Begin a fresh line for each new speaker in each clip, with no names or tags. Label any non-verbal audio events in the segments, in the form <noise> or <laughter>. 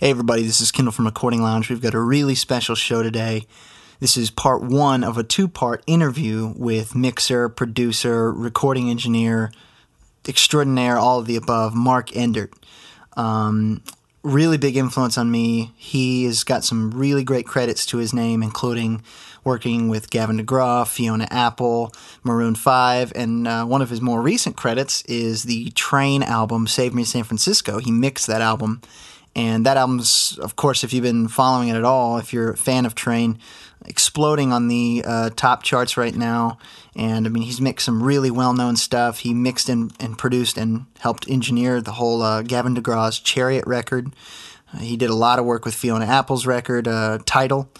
Hey, everybody, this is Kindle from Recording Lounge. We've got a really special show today. This is part one of a two part interview with mixer, producer, recording engineer, extraordinaire, all of the above, Mark Endert. Um, really big influence on me. He has got some really great credits to his name, including working with Gavin DeGraw, Fiona Apple, Maroon 5, and uh, one of his more recent credits is the Train album, Save Me San Francisco. He mixed that album. And that album's, of course, if you've been following it at all, if you're a fan of Train, exploding on the uh, top charts right now. And I mean, he's mixed some really well known stuff. He mixed and, and produced and helped engineer the whole uh, Gavin DeGraw's Chariot record. Uh, he did a lot of work with Fiona Apple's record, uh, Tidal.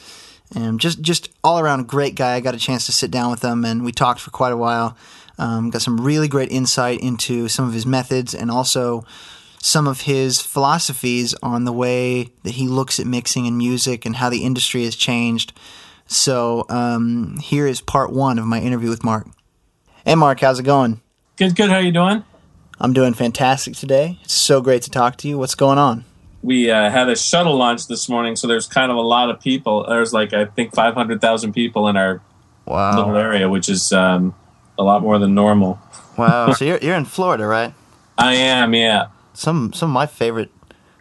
And just, just all around great guy. I got a chance to sit down with him and we talked for quite a while. Um, got some really great insight into some of his methods and also some of his philosophies on the way that he looks at mixing and music and how the industry has changed. So um, here is part one of my interview with Mark. Hey, Mark, how's it going?
Good, good. How are you doing?
I'm doing fantastic today. It's so great to talk to you. What's going on?
We uh, had a shuttle launch this morning, so there's kind of a lot of people. There's like I think 500,000 people in our
wow.
little area, which is um, a lot more than normal.
Wow. so you're you're in Florida, right? <laughs>
I am. Yeah.
Some some of my favorite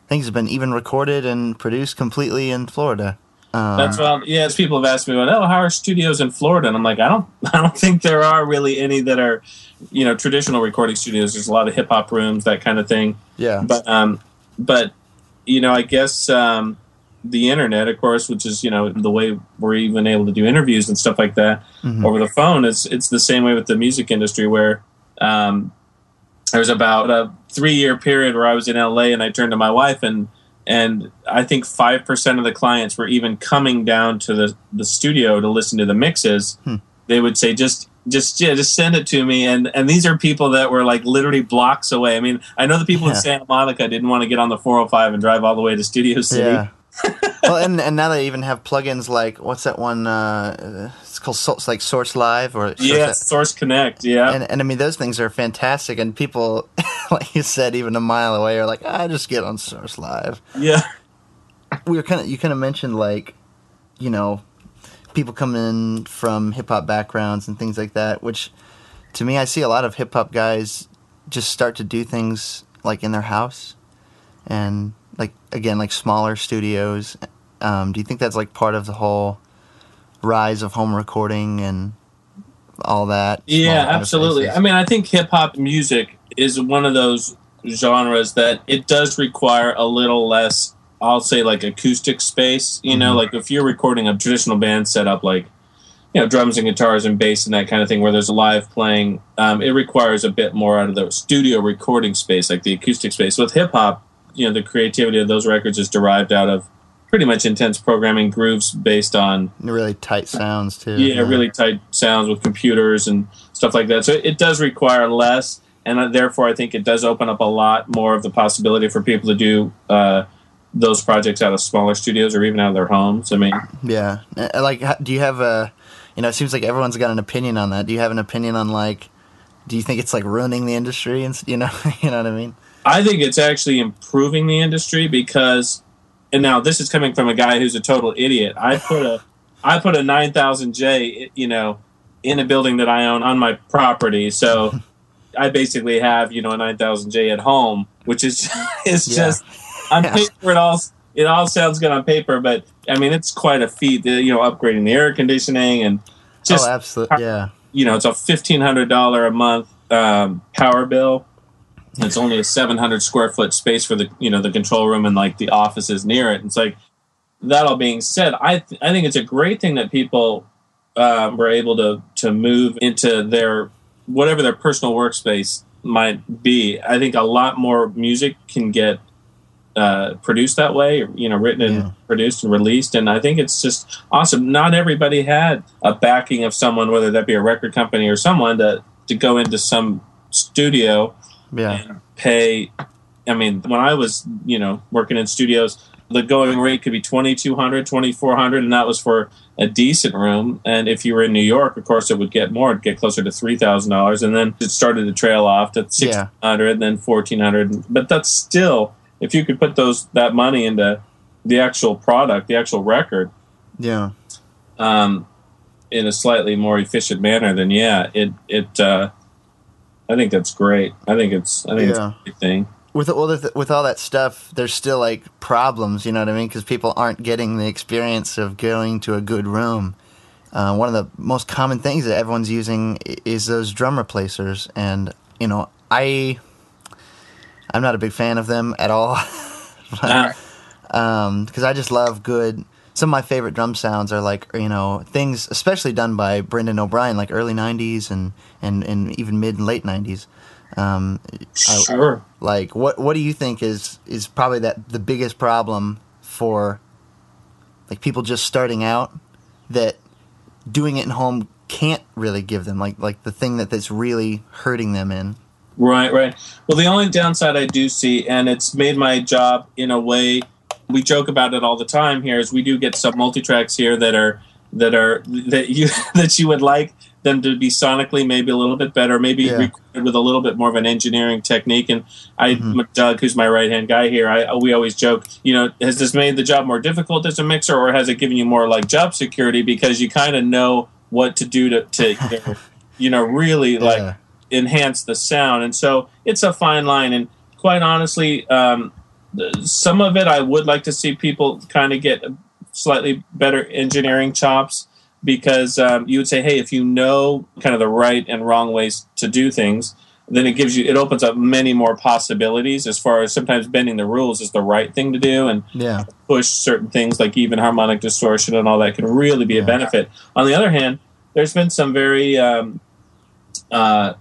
things have been even recorded and produced completely in Florida.
Um, That's well, yeah. As people have asked me, well, oh, how are studios in Florida? And I'm like, I don't, <laughs> I don't think there are really any that are, you know, traditional recording studios. There's a lot of hip hop rooms, that kind of thing.
Yeah.
But, um, but you know, I guess um, the internet, of course, which is you know the way we're even able to do interviews and stuff like that mm-hmm. over the phone. It's it's the same way with the music industry where um, there was about a three year period where I was in LA and I turned to my wife and and I think five percent of the clients were even coming down to the the studio to listen to the mixes. Hmm. They would say just just yeah, just send it to me. And and these are people that were like literally blocks away. I mean, I know the people yeah. in Santa Monica didn't want to get on the 405 and drive all the way to Studio City.
Yeah. Well, and and now they even have plugins like what's that one? Uh, it's called so, it's like Source Live or
Source yeah, Source Connect. Yeah,
and, and I mean those things are fantastic. And people, <laughs> like you said, even a mile away, are like, I just get on Source Live.
Yeah,
we were kind of you kind of mentioned like, you know, people coming in from hip hop backgrounds and things like that, which to me, I see a lot of hip hop guys just start to do things like in their house and like again like smaller studios. Um, do you think that's like part of the whole rise of home recording and all that?
Yeah, absolutely. I mean, I think hip hop music is one of those genres that it does require a little less I'll say like acoustic space. You know, mm-hmm. like if you're recording a traditional band setup, like you know drums and guitars and bass and that kind of thing, where there's a live playing, um, it requires a bit more out of the studio recording space, like the acoustic space. With hip hop, you know, the creativity of those records is derived out of pretty much intense programming grooves based on
really tight sounds too.
Yeah, really tight sounds with computers and stuff like that. So it does require less, and therefore I think it does open up a lot more of the possibility for people to do. Uh, those projects out of smaller studios or even out of their homes. I mean,
yeah. Uh, like, do you have a, you know, it seems like everyone's got an opinion on that. Do you have an opinion on like, do you think it's like ruining the industry and you know, <laughs> you know what I mean?
I think it's actually improving the industry because, and now this is coming from a guy who's a total idiot. I put a, I put a 9000J, you know, in a building that I own on my property. So I basically have, you know, a 9000J at home, which is, <laughs> is yeah. just, on paper, it all it all sounds good on paper, but I mean, it's quite a feat. You know, upgrading the air conditioning and just
oh, absolutely, yeah.
You know, it's a fifteen hundred dollar a month um, power bill. It's only a seven hundred square foot space for the you know the control room and like the offices near it. It's like that all being said, I th- I think it's a great thing that people um, were able to to move into their whatever their personal workspace might be. I think a lot more music can get uh, produced that way, you know, written and yeah. produced and released. And I think it's just awesome. Not everybody had a backing of someone, whether that be a record company or someone, to to go into some studio
yeah.
and pay. I mean, when I was, you know, working in studios, the going rate could be 2200 2400 and that was for a decent room and if you were in new york of course it would get more it'd get closer to $3000 and then it started to trail off to 600 yeah. and then 1400 but that's still if you could put those that money into the actual product, the actual record,
Yeah.
um, in a slightly more efficient manner, then yeah, it it. Uh, I think that's great. I think it's I think it's a great thing.
With all the, with all that stuff, there's still like problems. You know what I mean? Because people aren't getting the experience of going to a good room. Uh, one of the most common things that everyone's using is those drum replacers, and you know, I I'm not a big fan of them at all. <laughs> Because I just love good. Some of my favorite drum sounds are like you know things, especially done by Brendan O'Brien, like early '90s and and, and even mid and late '90s. Um, I-
sure.
like what what do you think is is probably that the biggest problem for like people just starting out that doing it at home can't really give them like like the thing that that's really hurting them in.
Right, right. Well, the only downside I do see, and it's made my job in a way we joke about it all the time here, is we do get some multi tracks here that are that are that you <laughs> that you would like them to be sonically maybe a little bit better, maybe
Yeah.
recorded with a little bit more of an engineering technique. And I,
Mhm.
Doug, who's my right hand guy here, I we always joke, you know, has this made the job more difficult as a mixer, or has it given you more like job security because you kind of know what to do to, to <laughs> you know, really like
Yeah.
enhance the sound and so it's a fine line and quite honestly um, some of it i would like to see people kind of get slightly better engineering chops because um, you would say hey if you know kind of the right and wrong ways to do things then it gives you it opens up many more possibilities as far as sometimes bending the rules is the right thing to do and
yeah
push certain things like even harmonic distortion and all that can really be a benefit. On the other hand, there's been some very, um, uh,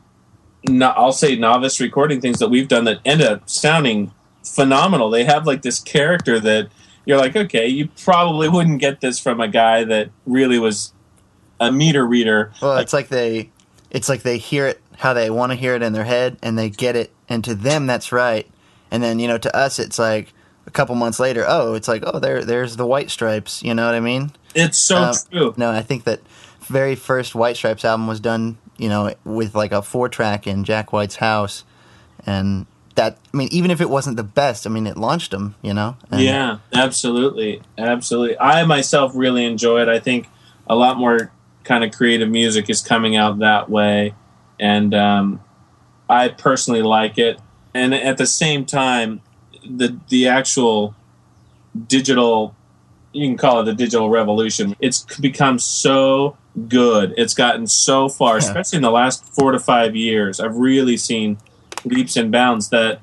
no, I'll say novice recording things that we've done that end up sounding phenomenal. They have like this character that you're like, okay, you probably wouldn't get this from a guy that really was a meter reader.
Well, it's like they, it's like they hear it how they want to hear it in their head, and they get it, and to them that's right. And then you know, to us, it's like a couple months later. Oh, it's like oh, there, there's the White Stripes. You know what I mean?
It's so
Um,
true.
No, I think that very first White Stripes album was done, you know, with like a four track in Jack White's house, and that I mean, even if it wasn't the best, I mean, it launched them. You know? And-
Yeah, absolutely, absolutely. I myself really enjoy it. I think a lot more kind of creative music is coming out that way, and um, I personally like it. And at the same time, the the actual digital, you can call it the digital revolution. It's become so good. It's gotten so far,
Yeah.
especially in the last four to five years. I've really seen leaps and bounds that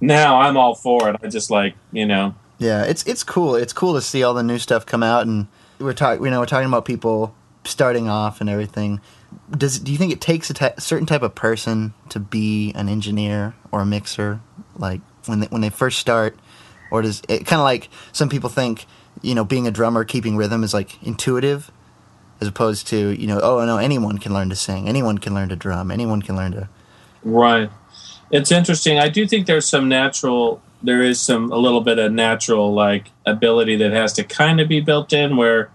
now I'm all for it. I just like you know
Yeah, it's it's cool. It's cool to see all the new stuff come out, and we're talking. You know, we're talking about people starting off and everything. Does do you think it takes a certain type of person to be an engineer or a mixer, like when they, when they first start, or does it kind of like some people think? You know, being a drummer, keeping rhythm is like intuitive, as opposed to you know, oh no, anyone can learn to sing, anyone can learn to drum, anyone can learn to.
Right. It's interesting. I do think there's some natural there is some a little bit of natural like ability that has to kind of be built in where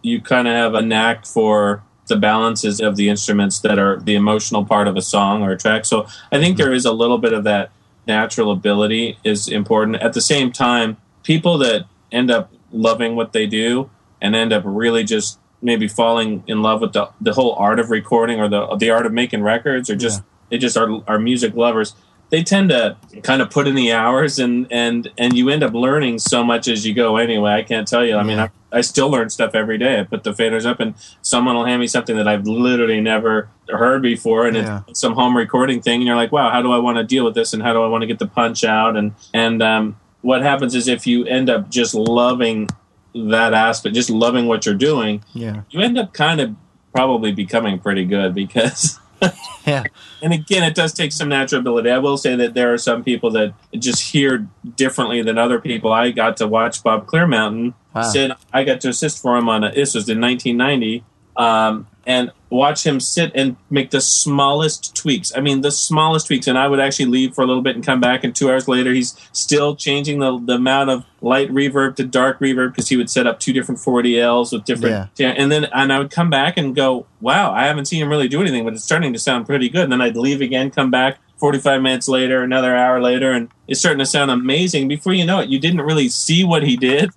you kind of have a knack for the balances of the instruments that are the emotional part of a song or a track. So I think there is a little bit of that natural ability is important. At the same time, people that end up loving what they do and end up really just maybe falling in love with the, the whole art of recording or the the art of making records or just they just are are music lovers. They tend to kind of put in the hours and and and you end up learning so much as you go anyway. I can't tell you. I mean I, I still learn stuff every day. I put the faders up and someone will hand me something that i've literally never heard before and
Yeah.
it's some home recording thing and you're like wow how do i want to deal with this and how do i want to get the punch out? And and um, what happens is if you end up just loving that aspect just loving what you're doing
Yeah,
you end up kind of probably becoming pretty good because <laughs> <laughs>
yeah,
and again it does take some natural ability. I will say that there are some people that just hear differently than other people. I got to watch bob clearmountain
Wow.
sit i got to assist for him on a this was in 1990 um, and watch him sit and make the smallest tweaks i mean the smallest tweaks and i would actually leave for a little bit and come back and two hours later he's still changing the, the amount of light reverb to dark reverb because he would set up two different 40ls with different Yeah. and then and i would come back and go wow i haven't seen him really do anything but it's starting to sound pretty good and then i'd leave again come back 45 minutes later, another hour later, and it's starting to sound amazing. Before you know it, you didn't really see what he did.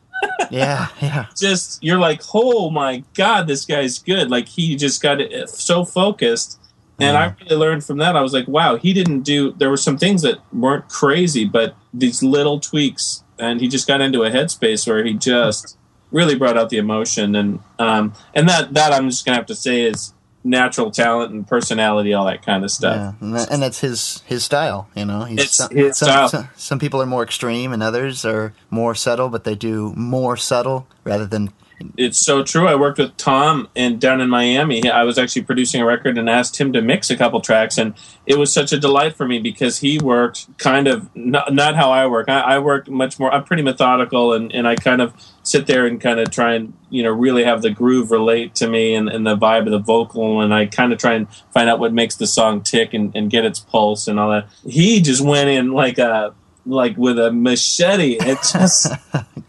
Yeah, yeah.
Just you're like, oh my god, this guy's good. Like he just got it so focused, and
Yeah.
I really learned from that. I was like, wow, he didn't do. There were some things that weren't crazy, but these little tweaks, and he just got into a headspace where he just really brought out the emotion, and um, and that that I'm just gonna have to say is natural talent and personality, all that kind of stuff.
Yeah, and, that, and that's his his style. You know, he's
It's
some,
his
some,
style.
Some, some people are more extreme, and others are more subtle, but they do more subtle rather than.
It's so true. I worked with Tom and down in Miami. I was actually producing a record and asked him to mix a couple tracks, and it was such a delight for me because he worked kind of not, not how I work. I, I work much more. I'm pretty methodical, and, and I kind of sit there and kind of try and you know really have the groove relate to me and, and the vibe of the vocal, and I kind of try and find out what makes the song tick and, and get its pulse and all that. He just went in like a like with a machete. It <laughs> just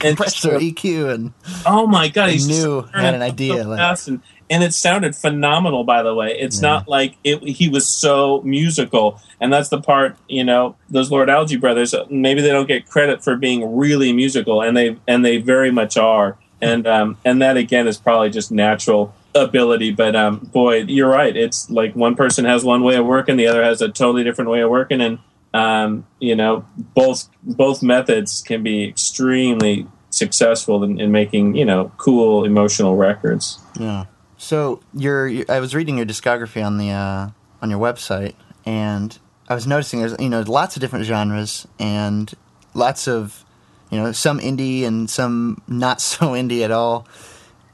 and just
Compressor EQ and
Oh my god, he's
knew, had an idea,
so
like-
and, and it sounded phenomenal. By the way, it's
Yeah.
not like it. He was so musical, and that's the part. You know, those Lord Alge brothers. Maybe they don't get credit for being really musical, and they and they very much are. And um, and that again is probably just natural ability. But um, boy, you're right. It's like one person has one way of working, the other has a totally different way of working, and um, you know, both both methods can be extremely successful in, in making you know cool emotional records.
Yeah. So your, I was reading your discography on the uh, on your website, and I was noticing there's you know lots of different genres and lots of you know some indie and some not <laughs> so indie at all,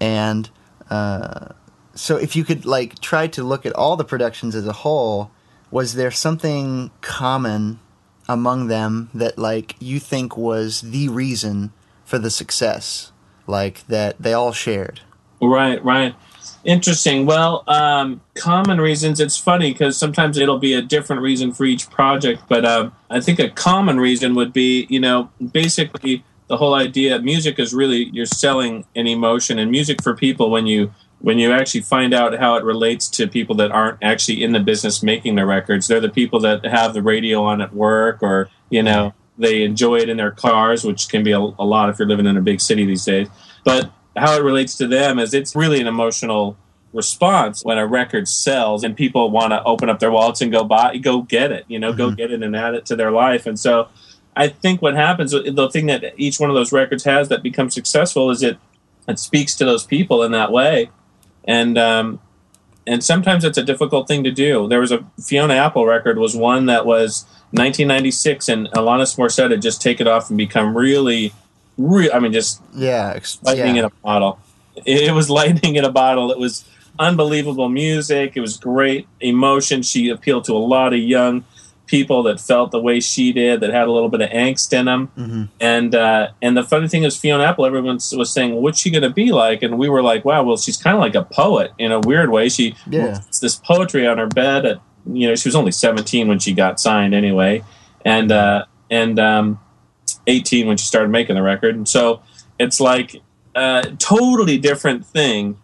and uh, so if you could like try to look at all the productions as a whole, was there something common among them that like you think was the reason for the success, like that they all shared?
Right, right. Interesting. Well, um, common reasons. It's funny because sometimes it'll be a different reason for each project, but um, I think a common reason would be, you know, basically the whole idea. Music is really you're selling an emotion, and music for people when you when you actually find out how it relates to people that aren't actually in the business making the records. They're the people that have the radio on at work, or you know, they enjoy it in their cars, which can be a, a lot if you're living in a big city these days. But how it relates to them is it's really an emotional response when a record sells and people want to open up their wallets and go buy go get it you know go mm-hmm. get it and add it to their life and so i think what happens the thing that each one of those records has that becomes successful is it it speaks to those people in that way and um and sometimes it's a difficult thing to do there was a fiona apple record was one that was 1996 and alanis morissette had just it off and become really real i mean just
Yeah, ex-
lightning
yeah.
in a bottle. It was <laughs> lightning in a bottle. It was unbelievable music. It was great emotion. She appealed to a lot of young people that felt the way she did, that had a little bit of angst in them.
Mhm.
And uh, and the funny thing is, Fiona Apple, everyone was saying, well, "What's she going to be like?" And we were like, "Wow, well, she's kind of like a poet in a weird way. She
Yeah.
this poetry on her bed. At you know, she was only seventeen when she got signed, anyway, and uh, and um, eighteen when she started making the record. And so it's like a totally different thing.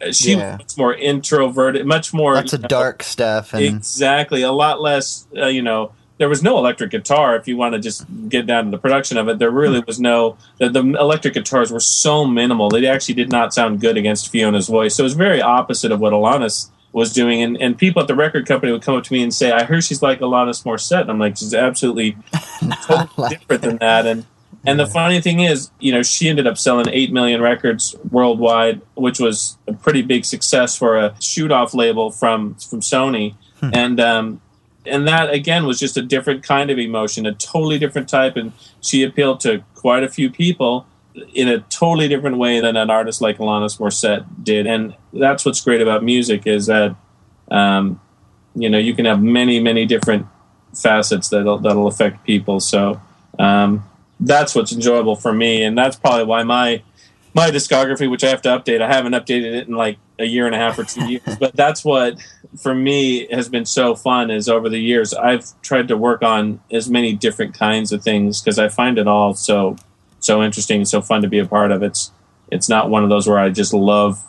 Uh, She
Yeah.
was more introverted, much more
lots of
know,
dark stuff and
Exactly, a lot less. Uh, you know, there was no electric guitar. If you want to just get down to the production of it, there really was no. The, the electric guitars were so minimal; they actually did not sound good against Fiona's voice. So it was very opposite of what Alanis was doing. And, and people at the record company would come up to me and say, "I heard she's like Alanis Morissette." And I'm like, "She's absolutely <laughs> totally
like-
different than that." And and the funny thing is, you know, she ended up selling eight million records worldwide, which was a pretty big success for a shoot off label from from Sony. And um, and that again was just a different kind of emotion, a totally different type. And she appealed to quite a few people in a totally different way than an artist like Alanis Morissette did. And that's what's great about music is that um, you know you can have many many different facets that'll that'll affect people. So um, that's what's enjoyable for me, and that's probably why my my discography, which I have to update, I haven't updated it in like a year and a half or two years, <laughs> but that's what for me has been so fun. Is over the years I've tried to work on as many different kinds of things because I find it all so so interesting and so fun to be a part of. It's it's not one of those where I just love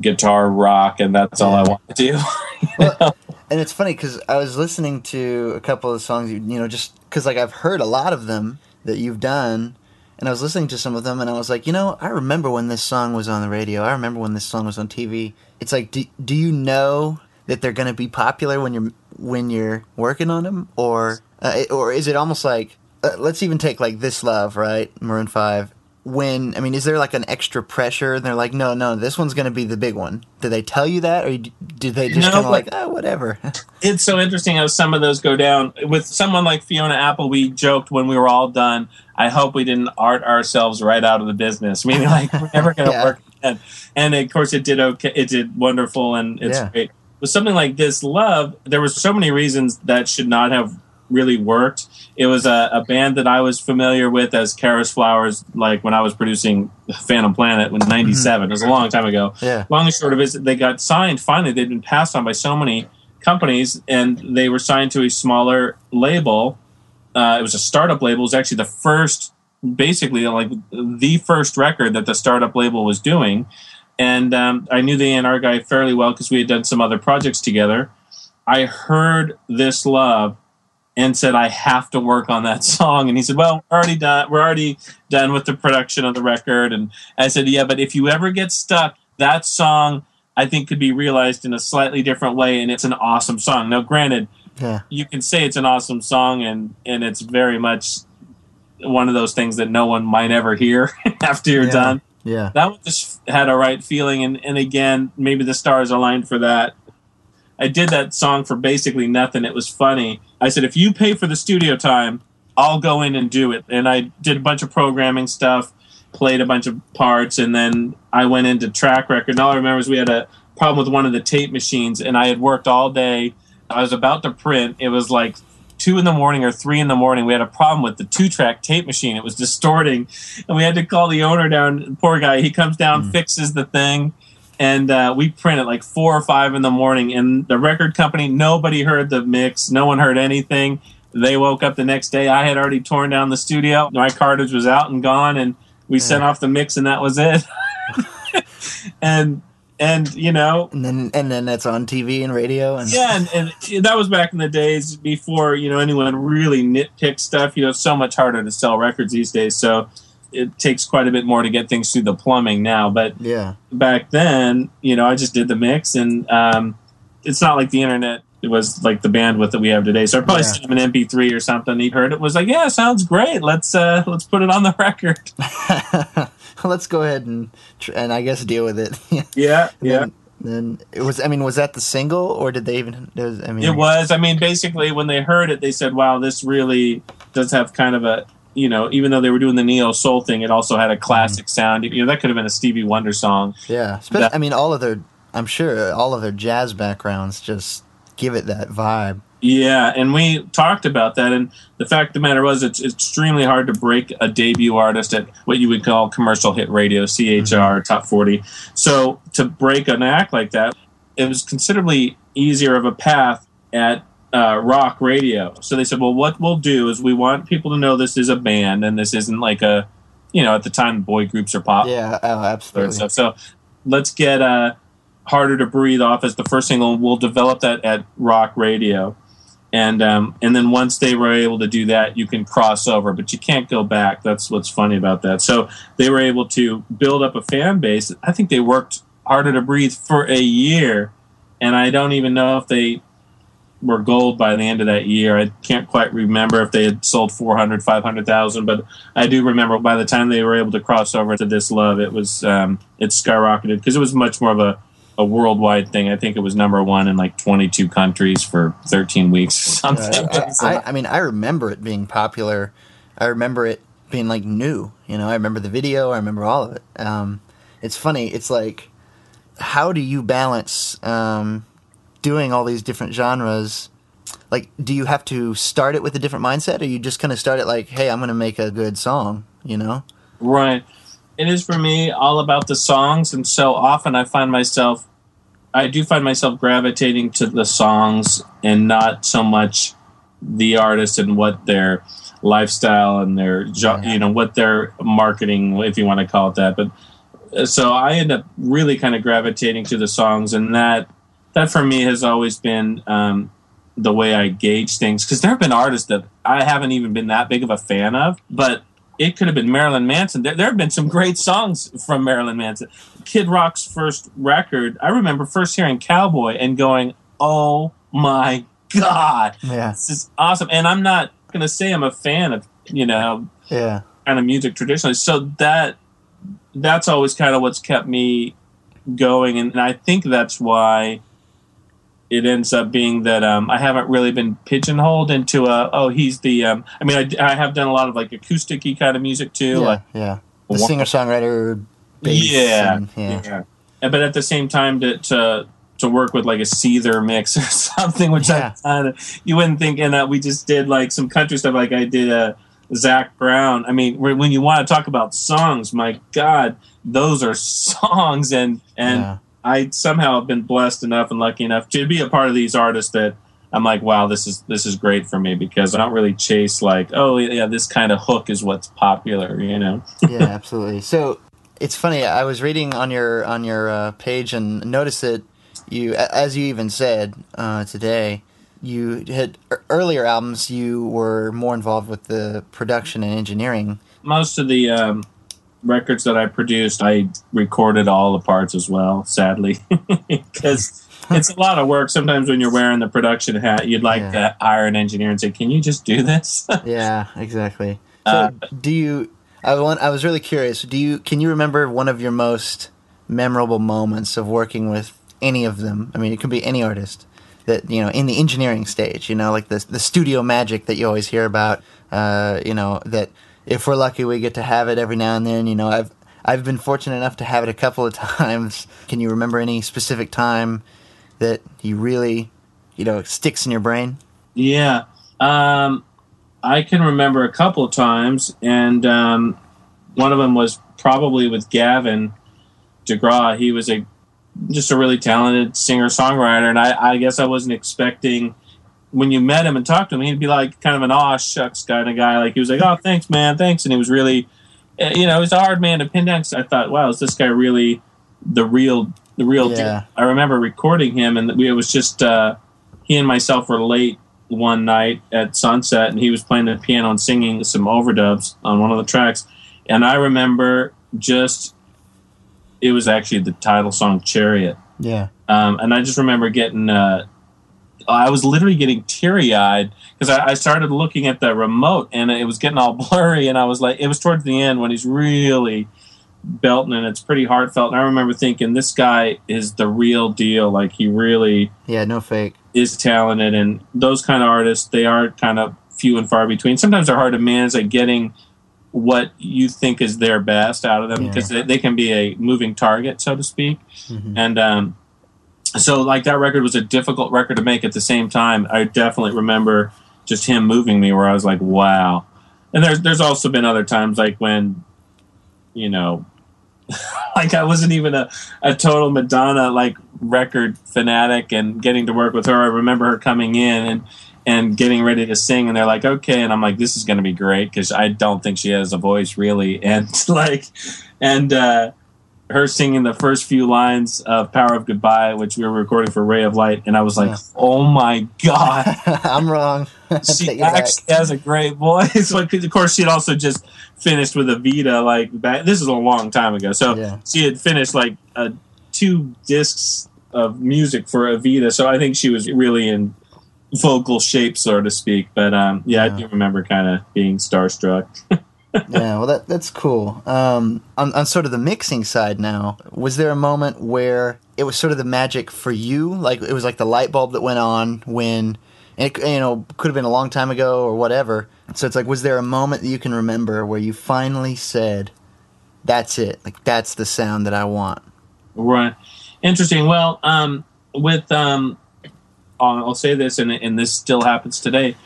guitar rock and that's all I want to do. <laughs>
Well, and it's funny because I was listening to a couple of songs, you, you know, just because like I've heard a lot of them that you've done, and I was listening to some of them, and I was like, you know, I remember when this song was on the radio. I remember when this song was on TV. It's like, do, do you know that they're going to be popular when you're when you're working on them, or uh, or is it almost like uh, let's even take like this love, right, Maroon Five. When I mean, is there like an extra pressure? And they're like, no, no, this one's going to be the big one. Do they tell you that, or do they just
No,
kind of
like-
oh, whatever? <laughs>
it's so interesting how some of those go down. With someone like Fiona Apple, we joked when we were all done. I hope we didn't art ourselves right out of the business. <laughs> Meaning, like we're never going to
Yeah.
work again. And of course, it did okay. It did wonderful, and it's
Yeah.
great. With something like this, love, there was so many reasons that should not have really worked. It was a, a band that I was familiar with as Kara's Flowers, like when I was producing Phantom Planet in '97. It was a long time ago.
Yeah,
long and short of it they got signed finally they'd been passed on by so many companies and they were signed to a smaller label. Uh, it was a startup label. It was actually the first basically like the first record that the startup label was doing. And um, i knew the A&R guy fairly well because we had done some other projects together. I heard this love and said i have to work on that <laughs> song and he said well we're already done we're already done with the production of the record and I said, yeah, but if you ever get stuck, that song I think could be realized in a slightly different way, and it's an awesome song. Now, granted,
yeah,
you can say it's an awesome song, and and it's very much one of those things that no one might ever hear <laughs> after you're
Yeah.
done.
yeah.
That one just had a right feeling, and and again, maybe the stars aligned for that. I did that song for basically nothing. It was funny. I said, if you pay for the studio time, I'll go in and do it. And I did a bunch of programming stuff, played a bunch of parts, and then I went into track record. And all I remember is we had a problem with one of the tape machines, and I had worked all day. I was about to print. It was like two in the morning or three in the morning. We had a problem with the two track tape machine. It was distorting, and we had to call the owner down. Poor guy. He comes down, hmm. fixes the thing. And uh, we printed like four or five in the morning. And the record company, nobody heard the mix. No one heard anything. They woke up the next day. I had already torn down the studio. My cartridge was out and gone, and we sent off the mix, and that was it. <laughs> and and you know,
And then and then that's on TV and radio and
yeah, and, and that was back in the days before you know anyone really nitpicked stuff. You know, it's so much harder to sell records these days. So it takes quite a bit more to get things through the plumbing now. But
yeah,
back then, you know, I just did the mix, and um, it's not like the internet. It was like the bandwidth that we have today. So I probably
Yeah.
sent him an MP3 or something. He heard it, was like, "Yeah, sounds great. Let's uh, let's put it on the <laughs> record." <laughs>
let's go ahead and tr- and I guess deal with it. <laughs>
Yeah, yeah.
Then, then it was. I mean, was that the single, or did they even? was- I mean,
It was. I mean, basically, when they heard it, they said, "Wow, this really does have kind of a." You know, even though they were doing the neo soul thing, it also had a classic mm. sound. You know, that could have been a Stevie Wonder song.
Yeah, Spe-
That-
I mean, all of their. I'm sure all of their jazz backgrounds just give it that vibe.
Yeah, and we talked about that. And the fact of the matter was, it's extremely hard to break a debut artist at what you would call commercial hit radio, CHR, mm-hmm. top 40. So to break an act like that, it was considerably easier of a path at uh, rock radio. So they said, well, what we'll do is we want people to know this is a band and this isn't like a, you know, at the time, boy groups are pop
Yeah, oh, absolutely.
So let's get uh, "Harder to Breathe" off as the first single. We'll develop that at rock radio, and um, and then once they were able to do that, you can cross over, but you can't go back. That's what's funny about that. So they were able to build up a fan base. I think they worked "Harder to Breathe" for a year, and I don't even know if they were gold by the end of that year. I can't quite remember if they had sold 400, 500,000, but I do remember by the time they were able to cross over to This Love, it was um, it skyrocketed because it was much more of a, a worldwide thing. I think it was number one in like 22 countries for 13 weeks or something.
Uh, I, I, <laughs> I mean, I remember it being popular. I remember it being like new. You know, I remember the video. I remember all of it. Um, it's funny. It's like, how do you balance um, doing all these different genres? Like, do you have to start it with a different mindset, or you just kind of start it like, "Hey, I'm going to make a good song," you know?
Right. It is for me all about the songs, and so often I find myself, I do find myself gravitating to the songs and not so much the artist and what their lifestyle and their,
Yeah.
you know, what their marketing, if you want to call it that. But uh, so I end up really kind of gravitating to the songs, and that that for me has always been um, the way I gauge things because there have been artists that I haven't even been that big of a fan of, but it could have been Marilyn Manson. There, there have been some great songs from Marilyn Manson. Kid Rock's first record, I remember first hearing Cowboy and going, "Oh my god,
Yeah.
this is awesome!" And I'm not going to say I'm a fan of you know
Yeah.
kind of music traditionally. So that that's always kind of what's kept me going, and, and I think that's why it ends up being that um, I haven't really been pigeonholed into a oh he's the um, I mean I, I have done a lot of like acousticy kind of music too,
Yeah.
like
yeah. The singer songwriter.
yeah,
and- yeah.
yeah. And- But at the same time, to to, to work with like a Seether mix <laughs> or something, which
Yeah.
I you wouldn't think. And uh, we just did like some country stuff. Like I did uh, Zac Brown. I mean, when when you want to talk about songs, my God, those are <laughs> songs. And and
Yeah.
I somehow have been blessed enough and lucky enough to be a part of these artists that. I'm like, wow, this is this is great for me because I don't really chase like, oh yeah, this kind of hook is what's popular, you know. <laughs>
yeah, absolutely. So it's funny. I was reading on your on your uh, page and noticed that you, as you even said uh, today, you had earlier albums. You were more involved with the production and engineering.
most of the um, records that I produced, I recorded all the parts as well. Sadly, <laughs> because it's a lot of work. Sometimes when you're wearing the production hat, you'd like
Yeah.
to hire an engineer and say, "Can you just do this?" <laughs>
Yeah, exactly. So
Uh,
do you? I want. I was really curious. Do you? Can you remember one of your most memorable moments of working with any of them? I mean, it could be any artist that you know in the engineering stage. You know, like the the studio magic that you always hear about. Uh, you know that if we're lucky, we get to have it every now and then. You know, I've I've been fortunate enough to have it a couple of <laughs> times. Can you remember any specific time that you really, you know, sticks in your brain?
yeah, um, I can remember a couple of times, and um, one of them was probably with Gavin DeGraw. He was a just a really talented singer songwriter, and I, I guess I wasn't expecting when you met him and talked to him, he'd be like kind of an aw shucks kind of guy. Like he was like, "Oh, thanks, man, thanks," and he was really, eh, you know, he was a hard man to pin down. I thought, "Wow, is this guy really the real the real?"
Yeah.
I remember recording him, and we, it was just uh, he and myself were late one night at sunset, and he was playing the piano and singing some overdubs on one of the tracks, and I remember just it was actually the title song "Chariot."
Yeah.
Um, and I just remember getting, uh, I was literally getting teary eyed because I, I started looking at the remote and it was getting all <laughs> blurry. And I was like, it was towards the end when he's really belting and it's pretty heartfelt. And I remember thinking, this guy is the real deal. Like, he really
Yeah. No fake.
is talented. And those kind of artists, they are kind of few and far between. Sometimes they're hard to manage, like getting what you think is their best out of them
Yeah.
because they, they can be a moving target, so to speak.
Mhm.
And um, so, like that record was a difficult record to make. At the same time, I definitely remember just him moving me, where I was like, "Wow." And there's there's also been other times like when, you know, <laughs> like I wasn't even a, a total Madonna like record fanatic, and getting to work with her. I remember her coming in and and getting ready to sing, and they're like, "Okay," and I'm like, "This is going to be great" because I don't think she has a voice really, and <laughs> like, and. uh her singing the first few lines of Power of Goodbye, which we were recording for Ray of Light, and I was like,
Yeah.
oh my God. <laughs>
I'm wrong. <laughs>
She <laughs>
back.
actually has a great voice. like, of course, she had also just finished with Evita, like, back, this is a long time ago. So
Yeah.
she had finished like uh, two discs of music for Evita. So I think she was really in vocal shape, so to speak. But um, yeah, I do remember kind of being starstruck.
Yeah, well, that that's cool. Um, on, on sort of the mixing side now, was there a moment where it was sort of the magic for you? Like it was like the light bulb that went on when, and it, you know, could have been a long time ago or whatever. So it's like, was there a moment that you can remember where you finally said, "That's it. Like that's the sound that I want."
Right. Interesting. Well, um, with um, I'll, I'll say this, and, and this still happens today.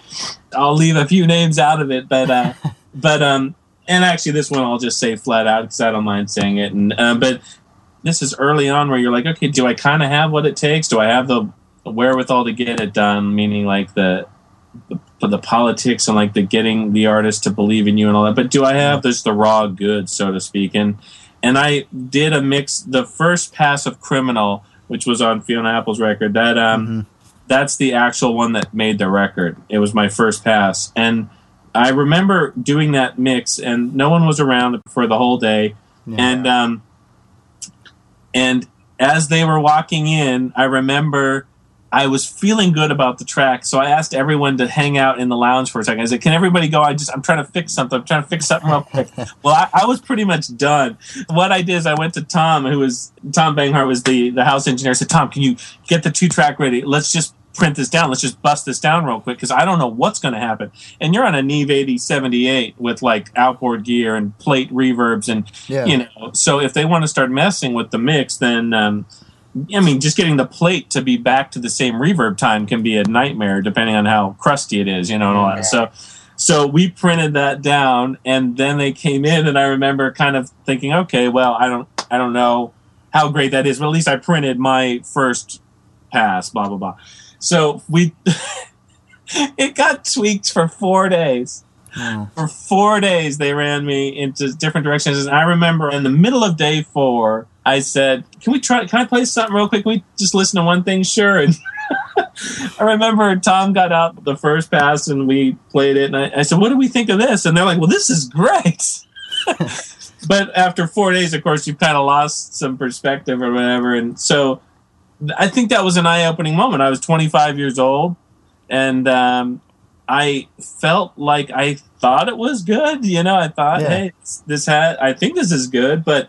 I'll leave a few names out of it, but uh, <laughs> but um, and actually, this one I'll just say flat out because I don't mind saying it. And uh, but this is early on where you're like, okay, do I kind of have what it takes? Do I have the wherewithal to get it done? Meaning like the the, the politics and like the getting the artist to believe in you and all that. But do I have just the raw goods, so to speak? And and I did a mix. The first pass of Criminal which was on Fiona Apple's record. That um,
Mm-hmm.
that's the actual one that made the record. It was my first pass, and I remember doing that mix, and no one was around for the whole day, and um, and as they were walking in, I remember I was feeling good about the track, so I asked everyone to hang out in the lounge for a second. I said, "Can everybody go? I just I'm trying to fix something. I'm trying to fix something real quick." <laughs> well, I, I was pretty much done. What I did is I went to Tom, who was Tom Banghart was the the house engineer. I said, "Tom, can you get the two track ready? Let's just." Print this down. Let's just bust this down real quick because I don't know what's going to happen. And you're on a Neve 8078 with like outboard gear and plate reverbs, and
Yeah.
you know. So if they want to start messing with the mix, then um, I mean, just getting the plate to be back to the same reverb time can be a nightmare, depending on how crusty it is, you know. And all that. So, so we printed that down, and then they came in, and I remember kind of thinking, okay, well, I don't, I don't know how great that is, but at least I printed my first pass, blah blah blah. So we, <laughs> it got tweaked for four days.
Oh.
for four days they ran me into different directions. And i remember in the middle of day four i said can we try can i play something real quick? Can we just listen to one thing? Sure. And <laughs> i remember tom got out the first pass and we played it. And I, I said what do we think of this? And they're like well this is great. <laughs> But after four days of course you've kind of lost some perspective or whatever. And so i think that was an eye-opening moment i was 25 years old and um, I felt like I thought it was good. You know, I thought,
Yeah.
hey, this had, I think this is good, but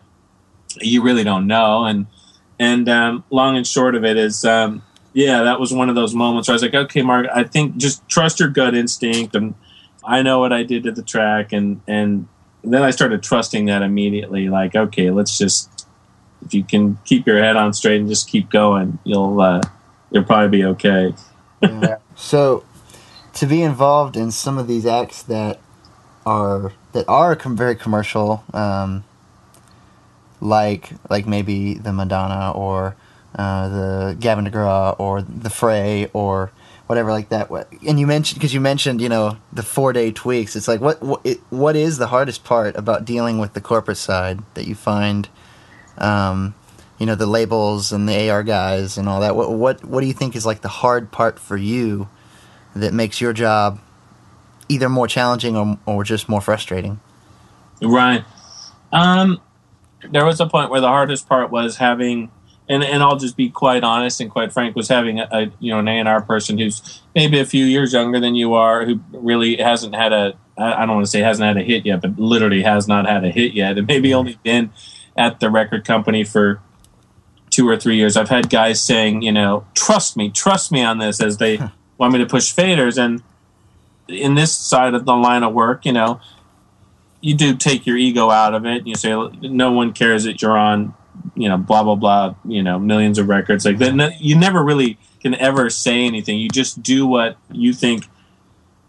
you really don't know. And and um, long and short of it is, um, yeah, that was one of those moments where I was like, okay, Mark, I think just trust your gut instinct, and I know what I did to the track, and and then I started trusting that immediately. Like, okay, let's just if you can keep your head on straight and just keep going, you'll uh, you'll probably be okay.
Yeah. so to be involved in some of these acts that are that are very commercial um, like like maybe the Madonna or uh, the Gavin DeGraw or the Fray or whatever like that and you mentioned because you mentioned you know the four day tweaks it's like what what, it, what is the hardest part about dealing with the corporate side that you find um, you know the labels and the AR guys and all that. What what what do you think is like the hard part for you that makes your job either more challenging or or just more frustrating?
Right. Um, there was a point where the hardest part was having, and, and I'll just be quite honest and quite frank, was having a, a you know an A and R person who's maybe a few years younger than you are, who really hasn't had a I don't want to say hasn't had a hit yet, but literally has not had a hit yet, and maybe only been at the record company for two or three years. I've had guys saying, you know, trust me, trust me on this as they want me to push faders. And in this side of the line of work, you know, you do take your ego out of it. And You say, no one cares that you're on, you know, blah, blah, blah, you know, millions of records. Like that, you never really can ever say anything. You just do what you think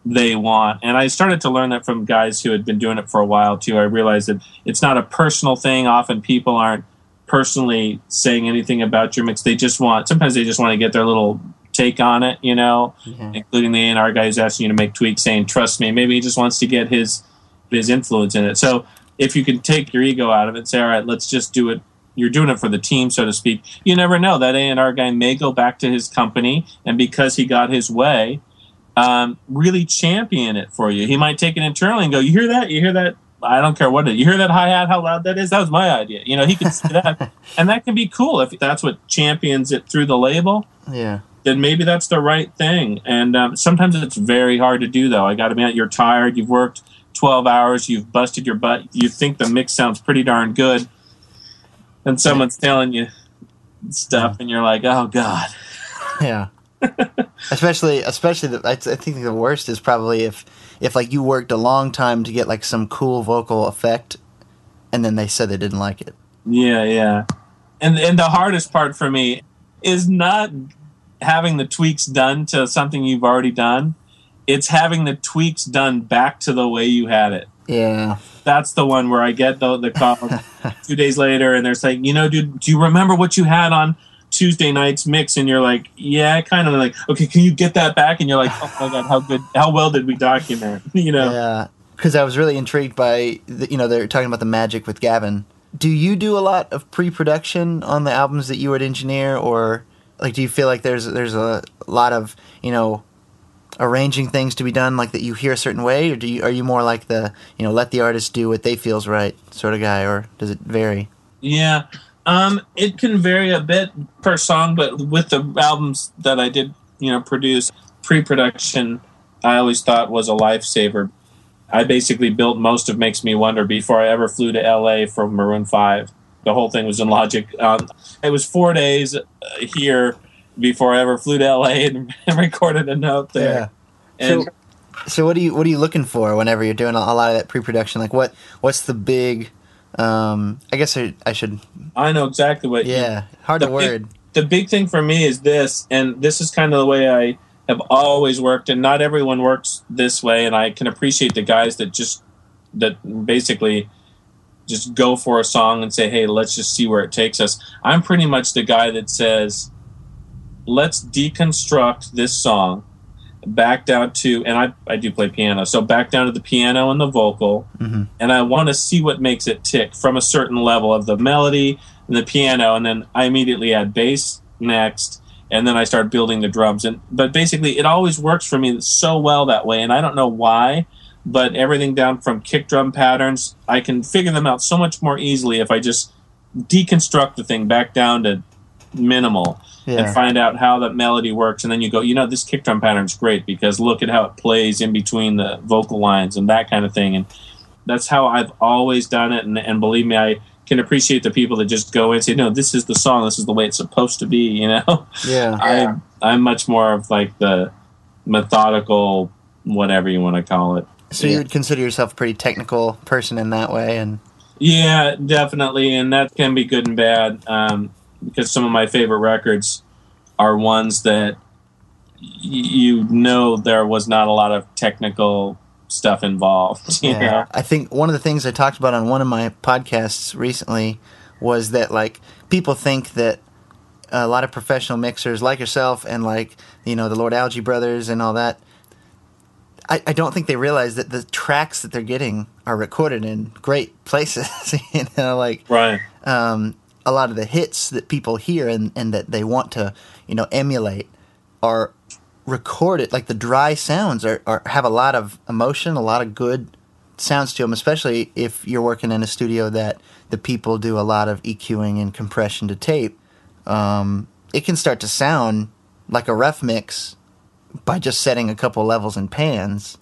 they want. And I started to learn that from guys who had been doing it for a while too. I realized that it's not a personal thing. Often people aren't personally saying anything about your mix. They just want sometimes they just want to get their little take on it, you know,
Yeah.
including the A&R guy who's asking you to make tweaks saying, trust me. Maybe he just wants to get his his influence in it. So if you can take your ego out of it say, all right, let's just do it. You're doing it for the team, so to speak. You never know. That A&R guy may go back to his company, and because he got his way, um, really champion it for you. He might take it internally and go, "You hear that? You hear that? I don't care what it. You hear that hi hat? How loud that is? That was my idea." You know, he could say that, <laughs> and that can be cool if that's what champions it through the label.
Yeah.
Then maybe that's the right thing. And um, sometimes it's very hard to do, though. I got to admit, you're tired. You've worked 12 hours. You've busted your butt. You think the mix sounds pretty darn good, and someone's telling you stuff, and you're like, "Oh God." <laughs>
Yeah. Especially, especially, the, I, I think the worst is probably if, if like you worked a long time to get like some cool vocal effect, and then they said they didn't like it.
Yeah, yeah. And and the hardest part for me is not having the tweaks done to something you've already done. It's having the tweaks done back to the way you had it.
Yeah.
That's the one where I get the the call <laughs> two days later and they're saying, you know, dude, do you remember what you had on Tuesday night's mix? And you're like, yeah, kind of like, okay, can you get that back? And you're like, oh my god, how good, how well did we document? <laughs> You know,
Yeah. Because I was really intrigued by, the, you know, they're talking about the magic with Gavin do you do a lot of pre-production on the albums that you would engineer, or like do you feel like there's there's a lot of you know arranging things to be done like that you hear a certain way, or do you are you more like the you know let the artist do what they feels right sort of guy, or does it vary?
Yeah, um, it can vary a bit per song, but with the albums that I did, you know, produce pre-production, I always thought was a lifesaver. I basically built most of Makes Me Wonder before I ever flew to LA for Maroon Five. The whole thing was in Logic. Um, it was four days uh, here before I ever flew to LA and, and <laughs> recorded a note there.
Yeah. And so, so what are you what are you looking for whenever you're doing a lot of that pre-production? Like what what's the big um, I guess I, I, should.
I know exactly what.
Yeah, you, hard to word.
the big thing for me is this, and this is kind of the way I have always worked, and not everyone works this way, and I can appreciate the guys that just that basically just go for a song and say, "Hey, let's just see where it takes us." I'm pretty much the guy that says, "Let's deconstruct this song." Back down to and I, I do play piano so back down to the piano and the vocal. Mm-hmm. and i want to see what makes it tick from a certain level of the melody and the piano and then i immediately add bass next and then i start building the drums. And but basically it always works for me so well that way and i don't know why but everything down from kick drum patterns i can figure them out so much more easily if i just deconstruct the thing back down to minimal yeah. and find out how that melody works and then you go you know this kick drum pattern's great because look at how it plays in between the vocal lines and that kind of thing and that's how i've always done it and, and believe me i can appreciate the people that just go and say no this is the song. This is the way it's supposed to be <laughs> you know?
Yeah.
I'm i'm much more of like the methodical whatever you want to call it.
So you would consider yourself a pretty technical person in that way and
yeah definitely and that can be good and bad. Um, because some of my favorite records are ones that you know there was not a lot of technical stuff involved. <laughs> yeah. Know?
I think one of the things I talked about on one of my podcasts recently was that like people think that a lot of professional mixers like yourself and like you know the Lord Alge brothers and all that. I, I don't think they realize that the tracks that they're getting are recorded in great places. <laughs> you know, like
right.
Um, a lot of the hits that people hear and, and that they want to, you know, emulate are recorded. Like the dry sounds are, are have a lot of emotion, a lot of good sounds to them, especially if you're working in a studio that the people do a lot of EQing and compression to tape. Um, it can start to sound like a rough mix by just setting a couple levels and pans.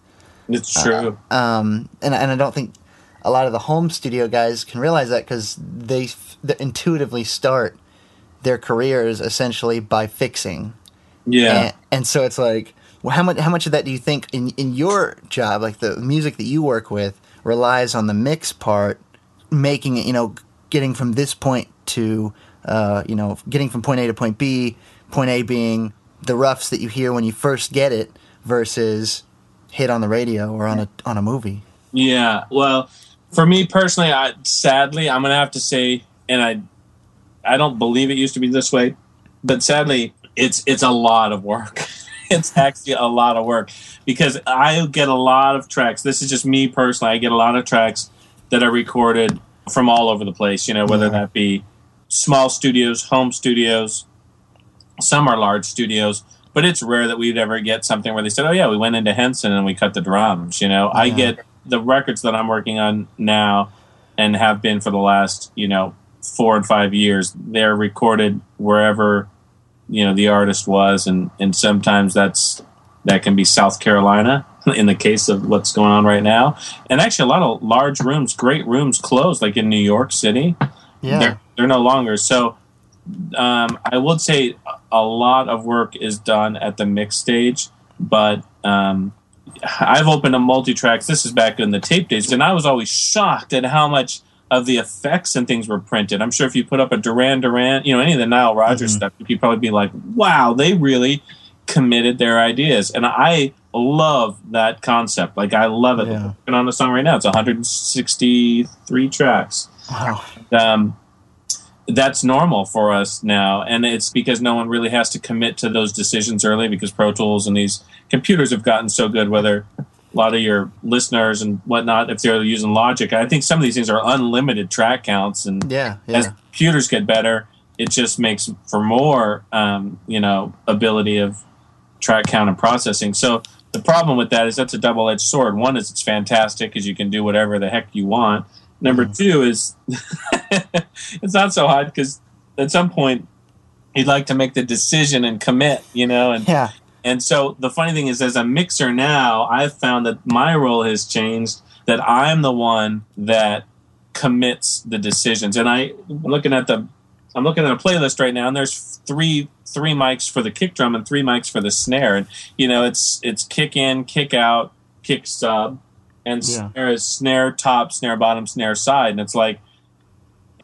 It's true.
Uh, um, and and I don't think a lot of the home studio guys can realize that because they, they intuitively start their careers essentially by fixing.
Yeah.
And, and, so it's like, well, how much how much of that do you think in in your job, like the music that you work with, relies on the mix part, making it, you know, getting from this point to, uh, you know, getting from point A to point B, point A being the roughs that you hear when you first get it versus hit on the radio or on a on a movie.
Yeah, well, for me personally, I, sadly, I'm gonna have to say, and I, I don't believe it used to be this way, but sadly, it's it's a lot of work. <laughs> it's actually a lot of work because I get a lot of tracks. This is just me personally. I get a lot of tracks that are recorded from all over the place. You know, whether yeah. that be small studios, home studios, some are large studios. But it's rare that we'd ever get something where they said, "Oh yeah, we went into Henson and we cut the drums." You know, yeah. I get the records that I'm working on now and have been for the last, you know, four and five years, they're recorded wherever, you know, the artist was and, and sometimes that's that can be South Carolina <laughs> in the case of what's going on right now. And actually a lot of large rooms, great rooms closed, like in New York City.
Yeah.
They're, they're no longer. So um, I would say a lot of work is done at the mix stage, but um, I've opened a multi tracks. This is back in the tape days, and I was always shocked at how much of the effects and things were printed. I'm sure if you put up a Duran Duran, you know, any of the Nile Rodgers mm-hmm. stuff, you'd probably be like, wow, they really committed their ideas. And I love that concept. Like, I love it. Yeah. Working on the song right now, it's 163 tracks.
Wow.
Um, that's normal for us now and it's because no one really has to commit to those decisions early because pro tools and these computers have gotten so good whether a lot of your listeners and whatnot if they're using Logic. I think some of these things are unlimited track counts, and
yeah, yeah.
as computers get better, it just makes for more, um, you know, ability of track count and processing. So the problem with that is that's a double edged sword. One is it's fantastic because you can do whatever the heck you want. Number mm. two is <laughs> it's not so hot because at some point you'd like to make the decision and commit, you know, and
yeah.
And so the funny thing is, as a mixer now, I've found that my role has changed. That I'm the one that commits the decisions. And I, I'm looking at the, I'm looking at a playlist right now, and there's three three mics for the kick drum and three mics for the snare. And you know, it's it's kick in, kick out, kick sub, and yeah. snare is snare top, snare bottom, snare side. And it's like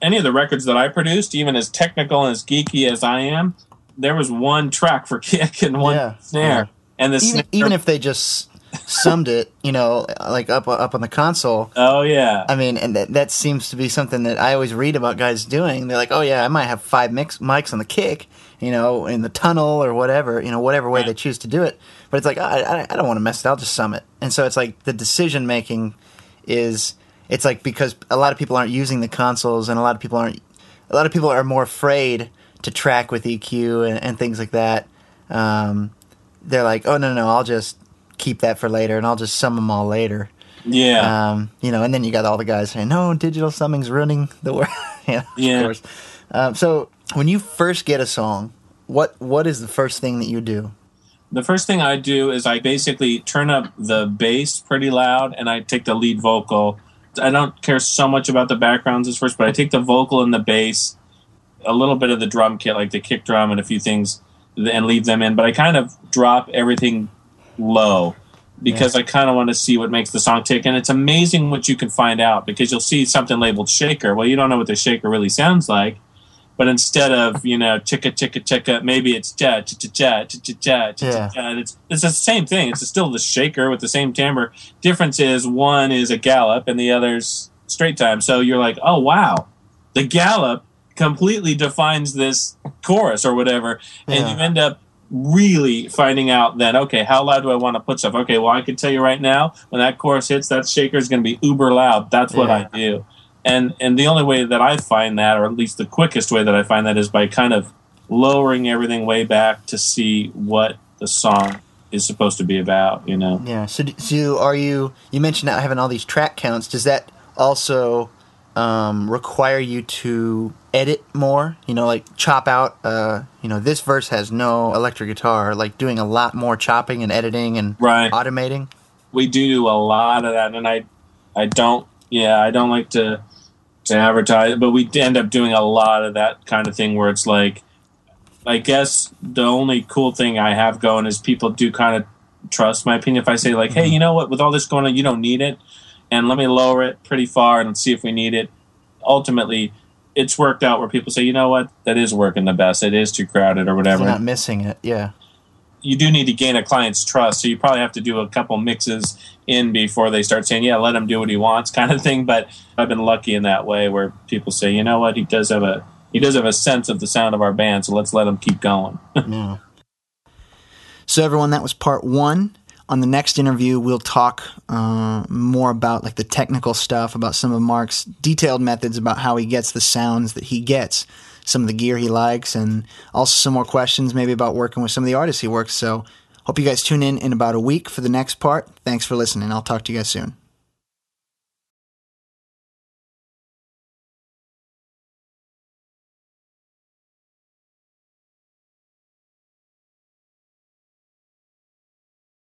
any of the records that I produced, even as technical and as geeky as I am, there was one track for <laughs> kick and one yeah, snare, yeah. and the
even,
snare,
even if they just summed it, you know, like up up on the console.
Oh yeah.
I mean, and that that seems to be something that I always read about guys doing. They're like, oh yeah, I might have five mix mics on the kick, you know, in the tunnel or whatever, you know, whatever way they choose to do it. But it's like, oh, I I don't want to mess it. I'll just sum it. And so it's like the decision making is it's like because a lot of people aren't using the consoles and a lot of people aren't a lot of people are more afraid to track with EQ and, and things like that. Um, they're like, oh no, no, I'll just keep that for later, and I'll just sum them all later.
Yeah.
Um, you know, and then you got all the guys saying, no, digital summing's ruining the world. <laughs> yeah.
Of course.
Um, so when you first get a song, what what is the first thing that you do?
The first thing I do is I basically turn up the bass pretty loud, and I take the lead vocal. I don't care so much about the backgrounds at first, but I take the vocal and the bass a little bit of the drum kit, like the kick drum and a few things, and leave them in. But I kind of drop everything low because yeah. I kind of want to see what makes the song tick. And it's amazing what you can find out because you'll see something labeled shaker. Well, you don't know what the shaker really sounds like. But instead of you know chicka chicka chicka, maybe it's ja cha cha cha cha cha cha cha. It's it's the same thing. It's still the shaker with the same timbre. Difference is one is a gallop and the other's straight time. So you're like, oh wow, the gallop completely defines this chorus or whatever, yeah. and you end up really finding out that okay, how loud do I want to put stuff? Okay, well I can tell you right now when that chorus hits, that shaker is going to be uber loud. That's what yeah. I do, and and the only way that I find that, or at least the quickest way that I find that, is by kind of lowering everything way back to see what the song is supposed to be about. You know?
Yeah. So, so are you? You mentioned now having all these track counts. Does that also um, require you to edit more. You know, like chop out. Uh, you know, this verse has no electric guitar. Like doing a lot more chopping and editing and
right.
automating.
We do a lot of that, and I, I don't. Yeah, I don't like to to advertise, but we end up doing a lot of that kind of thing where it's like, I guess the only cool thing I have going is people do kind of trust my opinion. If I say like, mm-hmm. hey, you know what, with all this going on, you don't need it and let me lower it pretty far and see if we need it. Ultimately, it's worked out where people say, you know what, that is working the best. It is too crowded or whatever.
You're not missing it, yeah.
You do need to gain a client's trust, so you probably have to do a couple mixes in before they start saying, "Yeah, let him do what he wants," <laughs> kind of thing. But I've been lucky in that way where people say, "You know what, he does have a he does have a sense of the sound of our band, so let's let him keep going." <laughs>
yeah. So everyone, that was part one on the next interview, we'll talk uh, more about like the technical stuff, about some of Mark's detailed methods about how he gets the sounds that he gets, some of the gear he likes, and also some more questions maybe about working with some of the artists he works. So, hope you guys tune in in about a week for the next part. Thanks for listening. I'll talk to you guys soon.